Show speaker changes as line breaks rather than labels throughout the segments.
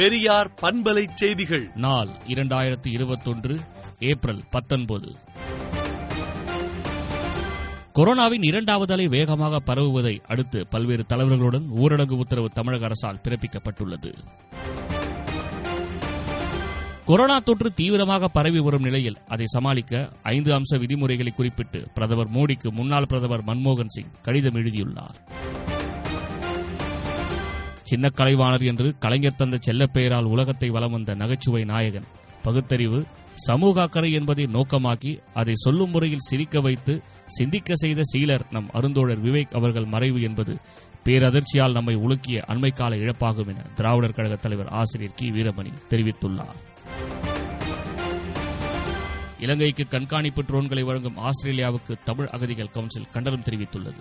பெரியார் பண்பலை செய்திகள்.
நாள் இரண்டாயிரத்தி இருபத்தொன்று ஏப்ரல் பத்தொன்பது. கொரோனாவின் இரண்டாவது அலை வேகமாக பரவுவதை அடுத்து பல்வேறு தலைவர்களுடன் ஊரடங்கு உத்தரவு தமிழக அரசால் பிறப்பிக்கப்பட்டுள்ளது. கொரோனா தொற்று தீவிரமாக பரவி வரும் நிலையில் அதை சமாளிக்க ஐந்து அம்ச விதிமுறைகளை குறிப்பிட்டு பிரதமர் மோடிக்கு முன்னாள் பிரதமர் மன்மோகன் சிங் கடிதம் எழுதியுள்ளார். சின்ன கலைவாணர் என்று கலைஞர் தந்த செல்லப்பெயரால் உலகத்தை வலம் வந்த நகைச்சுவை நாயகன். பகுத்தறிவு சமூக அக்கறை என்பதை நோக்கமாக்கி அதை சொல்லும் முறையில் சிரிக்க வைத்து சிந்திக்க செய்த சீலர் நம் அருந்தோழர் விவேக் அவர்கள் மறைவு என்பது பேரதிர்ச்சியால் நம்மை உலுக்கிய அண்மை கால இழப்பாகும் என திராவிடர் கழக தலைவர் ஆசிரியர் கி. வீரமணி தெரிவித்துள்ளார். இலங்கைக்கு கண்காணிப்பு ட்ரோன்களை வழங்கும் ஆஸ்திரேலியாவுக்கு தமிழ் அகதிகள் கவுன்சில் கண்டனம் தெரிவித்துள்ளது.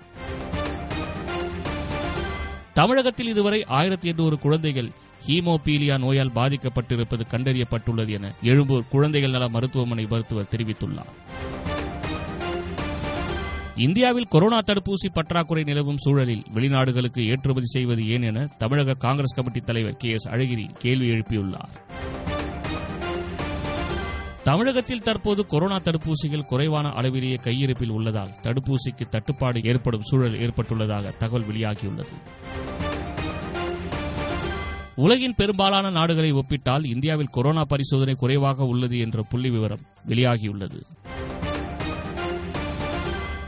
தமிழகத்தில் இதுவரை ஆயிரத்தி எண்ணூறு குழந்தைகள் ஹீமோபீலியா நோயால் பாதிக்கப்பட்டிருப்பது கண்டறியப்பட்டுள்ளது என எழும்பூர் குழந்தைகள் நல மருத்துவமனை மருத்துவர் தெரிவித்துள்ளார். இந்தியாவில் கொரோனா தடுப்பூசி பற்றாக்குறை நிலவும் சூழலில் வெளிநாடுகளுக்கு ஏற்றுமதி செய்வது ஏன் என தமிழக காங்கிரஸ் கமிட்டி தலைவர் கே எஸ் அழகிரி கேள்வி எழுப்பியுள்ளார். தமிழகத்தில் தற்போது கொரோனா தடுப்பூசிகள் குறைவான அளவிலேயே கையிருப்பில் உள்ளதால் தடுப்பூசிக்கு தட்டுப்பாடு ஏற்படும் சூழல் ஏற்பட்டுள்ளதாக தகவல் வெளியாகியுள்ளது. உலகின் பெரும்பாலான நாடுகளை ஒப்பிட்டால் இந்தியாவில் கொரோனா பரிசோதனை குறைவாக உள்ளது என்ற புள்ளி விவரம் வெளியாகியுள்ளது.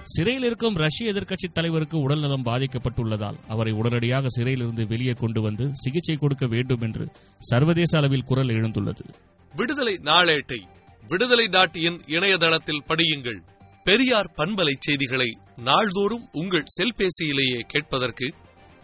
சிறையில் இருக்கும் ரஷ்ய எதிர்க்கட்சி தலைவருக்கு உடல்நலம் பாதிக்கப்பட்டுள்ளதால் அவரை உடனடியாக சிறையிலிருந்து வெளியே கொண்டு வந்து சிகிச்சை கொடுக்க வேண்டும் என்று சர்வதேச அளவில் குரல் எழுந்துள்ளது.
விடுதலை நாளேட்டை விடுதலை டாட் இன் இணையதளத்தில் படியுங்கள். பெரியார் பண்பலை செய்திகளை நாள்தோறும் உங்கள் செல்பேசியிலேயே கேட்பதற்கு